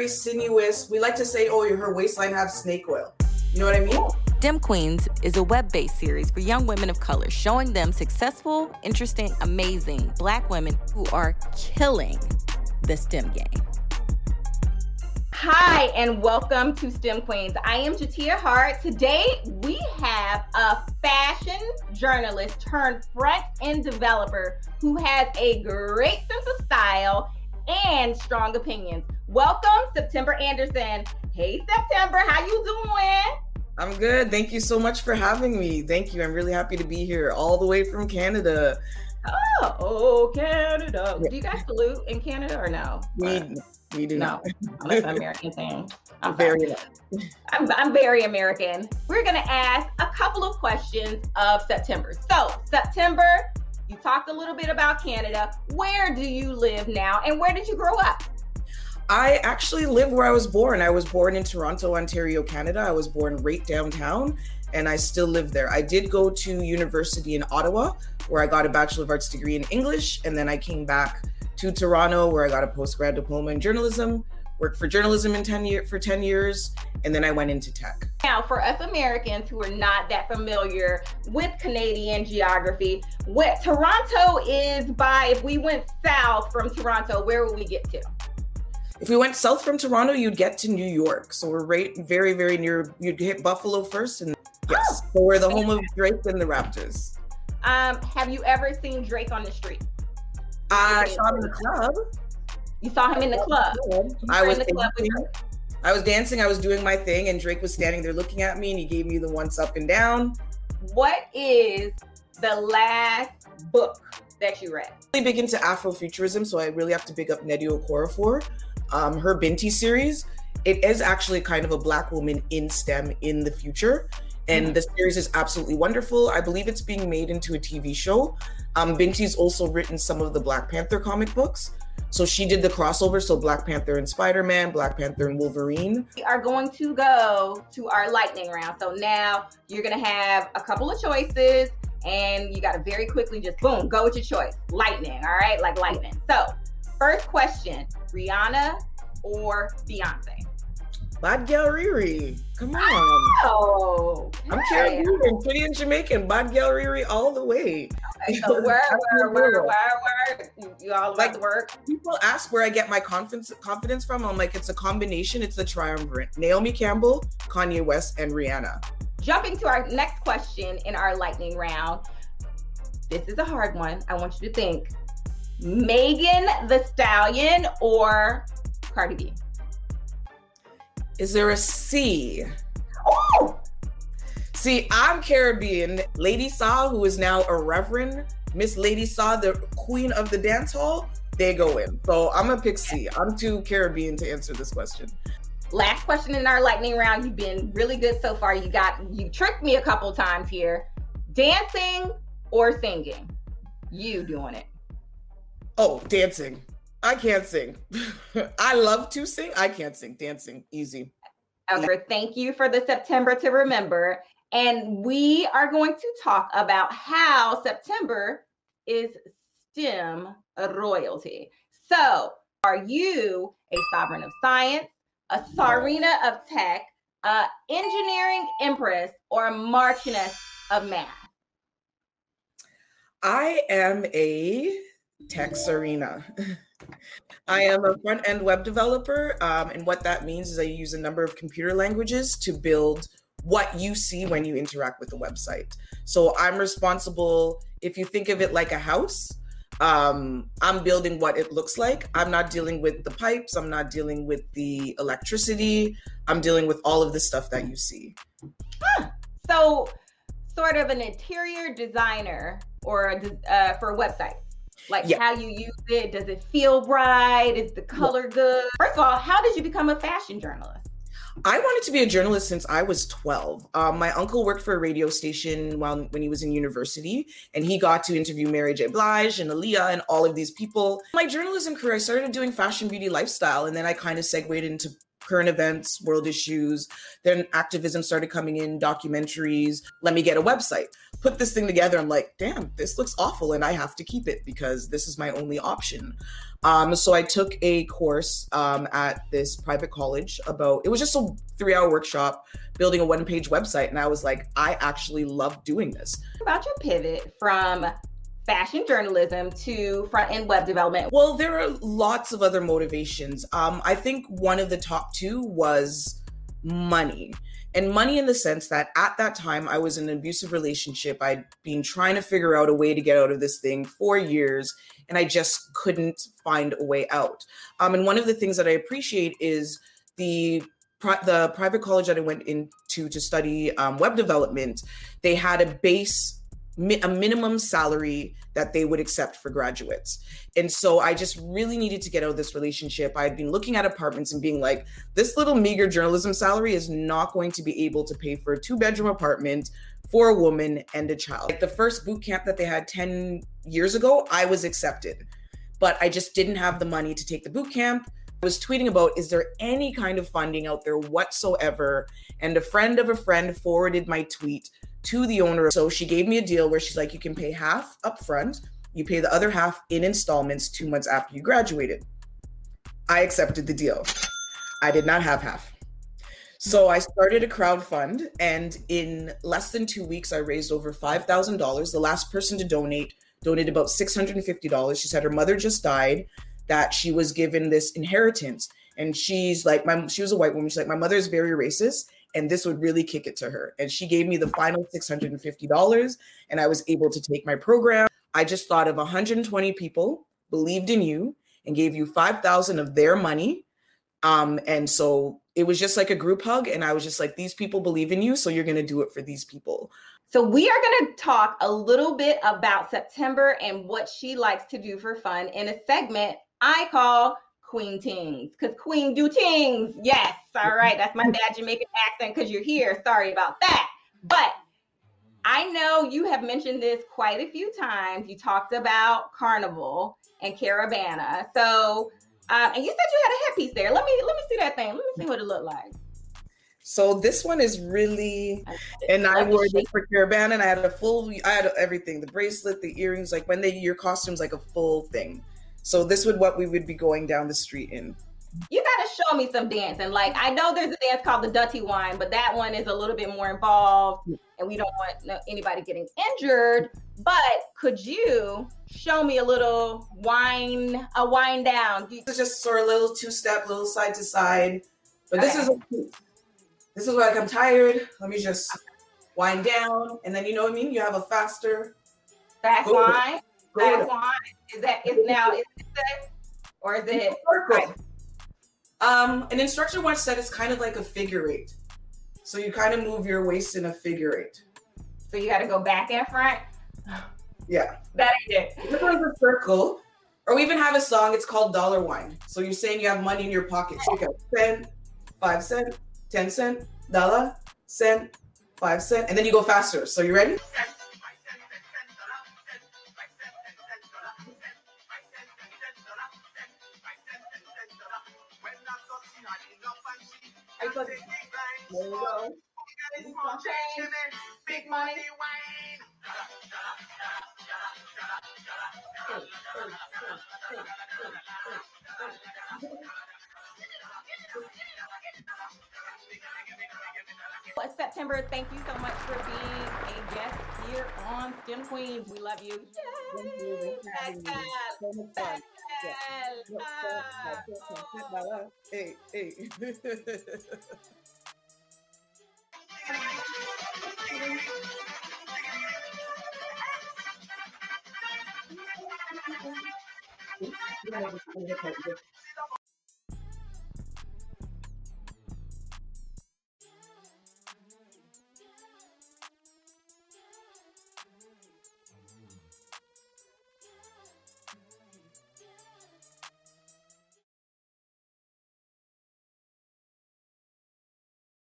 very sinuous. We like to say, oh, her waistline has snake oil. You know what I mean? STEM Queens is a web based series for young women of color showing them successful, interesting, amazing black women who are killing the STEM game. Hi, and welcome to STEM Queens. I am J'Tia Hart. Today, we have a fashion journalist turned front end developer who has a great sense of style and strong opinions. Welcome, Septembre Anderson. Hey, Septembre, how you doing? I'm good. Thank you so much for having me. Thank you. I'm really happy to be here, all the way from Canada. Oh, oh Canada. Do you guys salute in Canada or no? We, we do no. not. That's an American thing. I'm very I'm, I'm very American. We're going to ask a couple of questions of Septembre. So, Septembre, you talked a little bit about Canada. Where do you live now and where did you grow up? I actually live where I was born. I was born in Toronto, Ontario, Canada. I was born right downtown and I still live there. I did go to university in Ottawa where I got a Bachelor of Arts degree in English and then I came back to Toronto where I got a postgrad diploma in journalism, worked for journalism in 10 year, for 10 years and then I went into tech. Now, for us Americans who are not that familiar with Canadian geography, what Toronto is by if we went south from Toronto, where would we get to? If we went south from Toronto, you'd get to New York. So we're right very, very near. You'd hit Buffalo first, and yes, oh, so we're the home of Drake and the Raptors. Um, have you ever seen Drake on the street? I saw him in the club. You saw him in the club. I was in the club I was dancing. I was doing my thing, and Drake was standing there looking at me, and he gave me the once up and down. What is the last book that you read? I'm really big into Afrofuturism, so I really have to big up Nnedi Okorafor um, her Binti series, it is actually kind of a black woman in STEM in the future. And mm-hmm. the series is absolutely wonderful. I believe it's being made into a TV show. Um, Binti's also written some of the Black Panther comic books. So she did the crossover. So Black Panther and Spider Man, Black Panther and Wolverine. We are going to go to our lightning round. So now you're going to have a couple of choices and you got to very quickly just boom, go with your choice. Lightning. All right. Like lightning. So First question Rihanna or Beyonce? Bad Gal Riri. Come on. Oh, I'm Caribbean, pretty and Jamaican. Bad Gal Riri all the way. Okay, so where, where, where, where, where, you all like work? People ask where I get my confidence confidence from. I'm like, it's a combination. It's the triumvirate: Naomi Campbell, Kanye West, and Rihanna. Jumping to our next question in our lightning round. This is a hard one. I want you to think. Megan Thee Stallion or Cardi B? Is there a C? Oh! See, I'm Caribbean. Lady Saw, who is now a reverend, Miss Lady Saw, the queen of the dance hall, they go in. So I'm gonna pick C. I'm too Caribbean to answer this question. Last question in our lightning round. You've been really good so far. You got you tricked me a couple times here. Dancing or singing? You doing it. Oh, dancing. I can't sing. I love to sing. I can't sing. Dancing, easy. Okay, thank you for the Septembre to remember. And we are going to talk about how Septembre is STEM royalty. So, are you a sovereign of science, a tsarina of tech, a engineering empress, or a marchioness of math? I am a tech arena. I am a front end web developer. Um, and what that means is I use a number of computer languages to build what you see when you interact with the website. So I'm responsible, if you think of it like a house, um, I'm building what it looks like. I'm not dealing with the pipes, I'm not dealing with the electricity, I'm dealing with all of the stuff that you see. So, sort of an interior designer or a, uh, for a website like yeah. how you use it does it feel right is the color good first of all how did you become a fashion journalist I wanted to be a journalist since I was 12. Um, my uncle worked for a radio station while when he was in university, and he got to interview Mary J. Blige and Aaliyah and all of these people. My journalism career, I started doing fashion, beauty, lifestyle, and then I kind of segued into current events, world issues. Then activism started coming in, documentaries. Let me get a website. Put this thing together. I'm like, damn, this looks awful, and I have to keep it because this is my only option. Um, so I took a course um, at this private college about it was just a three hour workshop building a one page website, and I was like, I actually love doing this. About your pivot from fashion journalism to front end web development? Well, there are lots of other motivations. Um, I think one of the top two was money. And money in the sense that at that time I was in an abusive relationship. I'd been trying to figure out a way to get out of this thing for years, and I just couldn't find a way out. Um, and one of the things that I appreciate is the the private college that I went into to study um, web development. They had a base a minimum salary that they would accept for graduates. And so I just really needed to get out of this relationship. I had been looking at apartments and being like, this little meager journalism salary is not going to be able to pay for a two bedroom apartment for a woman and a child. Like the first boot camp that they had 10 years ago, I was accepted, but I just didn't have the money to take the boot camp. I was tweeting about is there any kind of funding out there whatsoever? And a friend of a friend forwarded my tweet to the owner. So she gave me a deal where she's like, you can pay half up front, you pay the other half in installments two months after you graduated. I accepted the deal. I did not have half. So I started a crowd fund, and in less than two weeks, I raised over $5,000. The last person to donate donated about $650. She said her mother just died, that she was given this inheritance. And she's like, my she was a white woman. She's like, my mother is very racist and this would really kick it to her. And she gave me the final $650 and I was able to take my program. I just thought of 120 people believed in you and gave you 5,000 of their money. Um, and so it was just like a group hug. And I was just like, these people believe in you. So you're going to do it for these people. So we are going to talk a little bit about Septembre and what she likes to do for fun in a segment I call Queen Tings, because Queen do tings. Yes. All right. That's my bad Jamaican accent because you're here. Sorry about that. But I know you have mentioned this quite a few times. You talked about Carnival and Caribana. So, um, and you said you had a headpiece there. Let me let me see that thing. Let me see what it looked like. So this one is really, and I wore this for Caribana, and I had a full, I had everything, the bracelet, the earrings, like when they your costumes like a full thing. So this would what we would be going down the street in. You got to show me some dancing. Like I know there's a dance called the Dutty Wine, but that one is a little bit more involved, and we don't want anybody getting injured. But could you show me a little wine, a wind down? This is just sort of a little two step, little side to side. But okay. this is this is like I'm tired. Let me just wind down, and then you know what I mean. You have a faster fast line. Fast line. Is that is now is it or is it circle? Um, an instructor once said it's kind of like a figure eight. So you kind of move your waist in a figure eight. So you got to go back and front. Yeah. That ain't it. This like a circle. Or we even have a song. It's called Dollar Wine. So you're saying you have money in your pocket. So you got cent, five cent, ten cent, dollar, cent, five cent, and then you go faster. So you ready? Big money. Well, Septembre, thank you so much for being a guest here on STEM Queens. We love you. Yay! Hey, hey.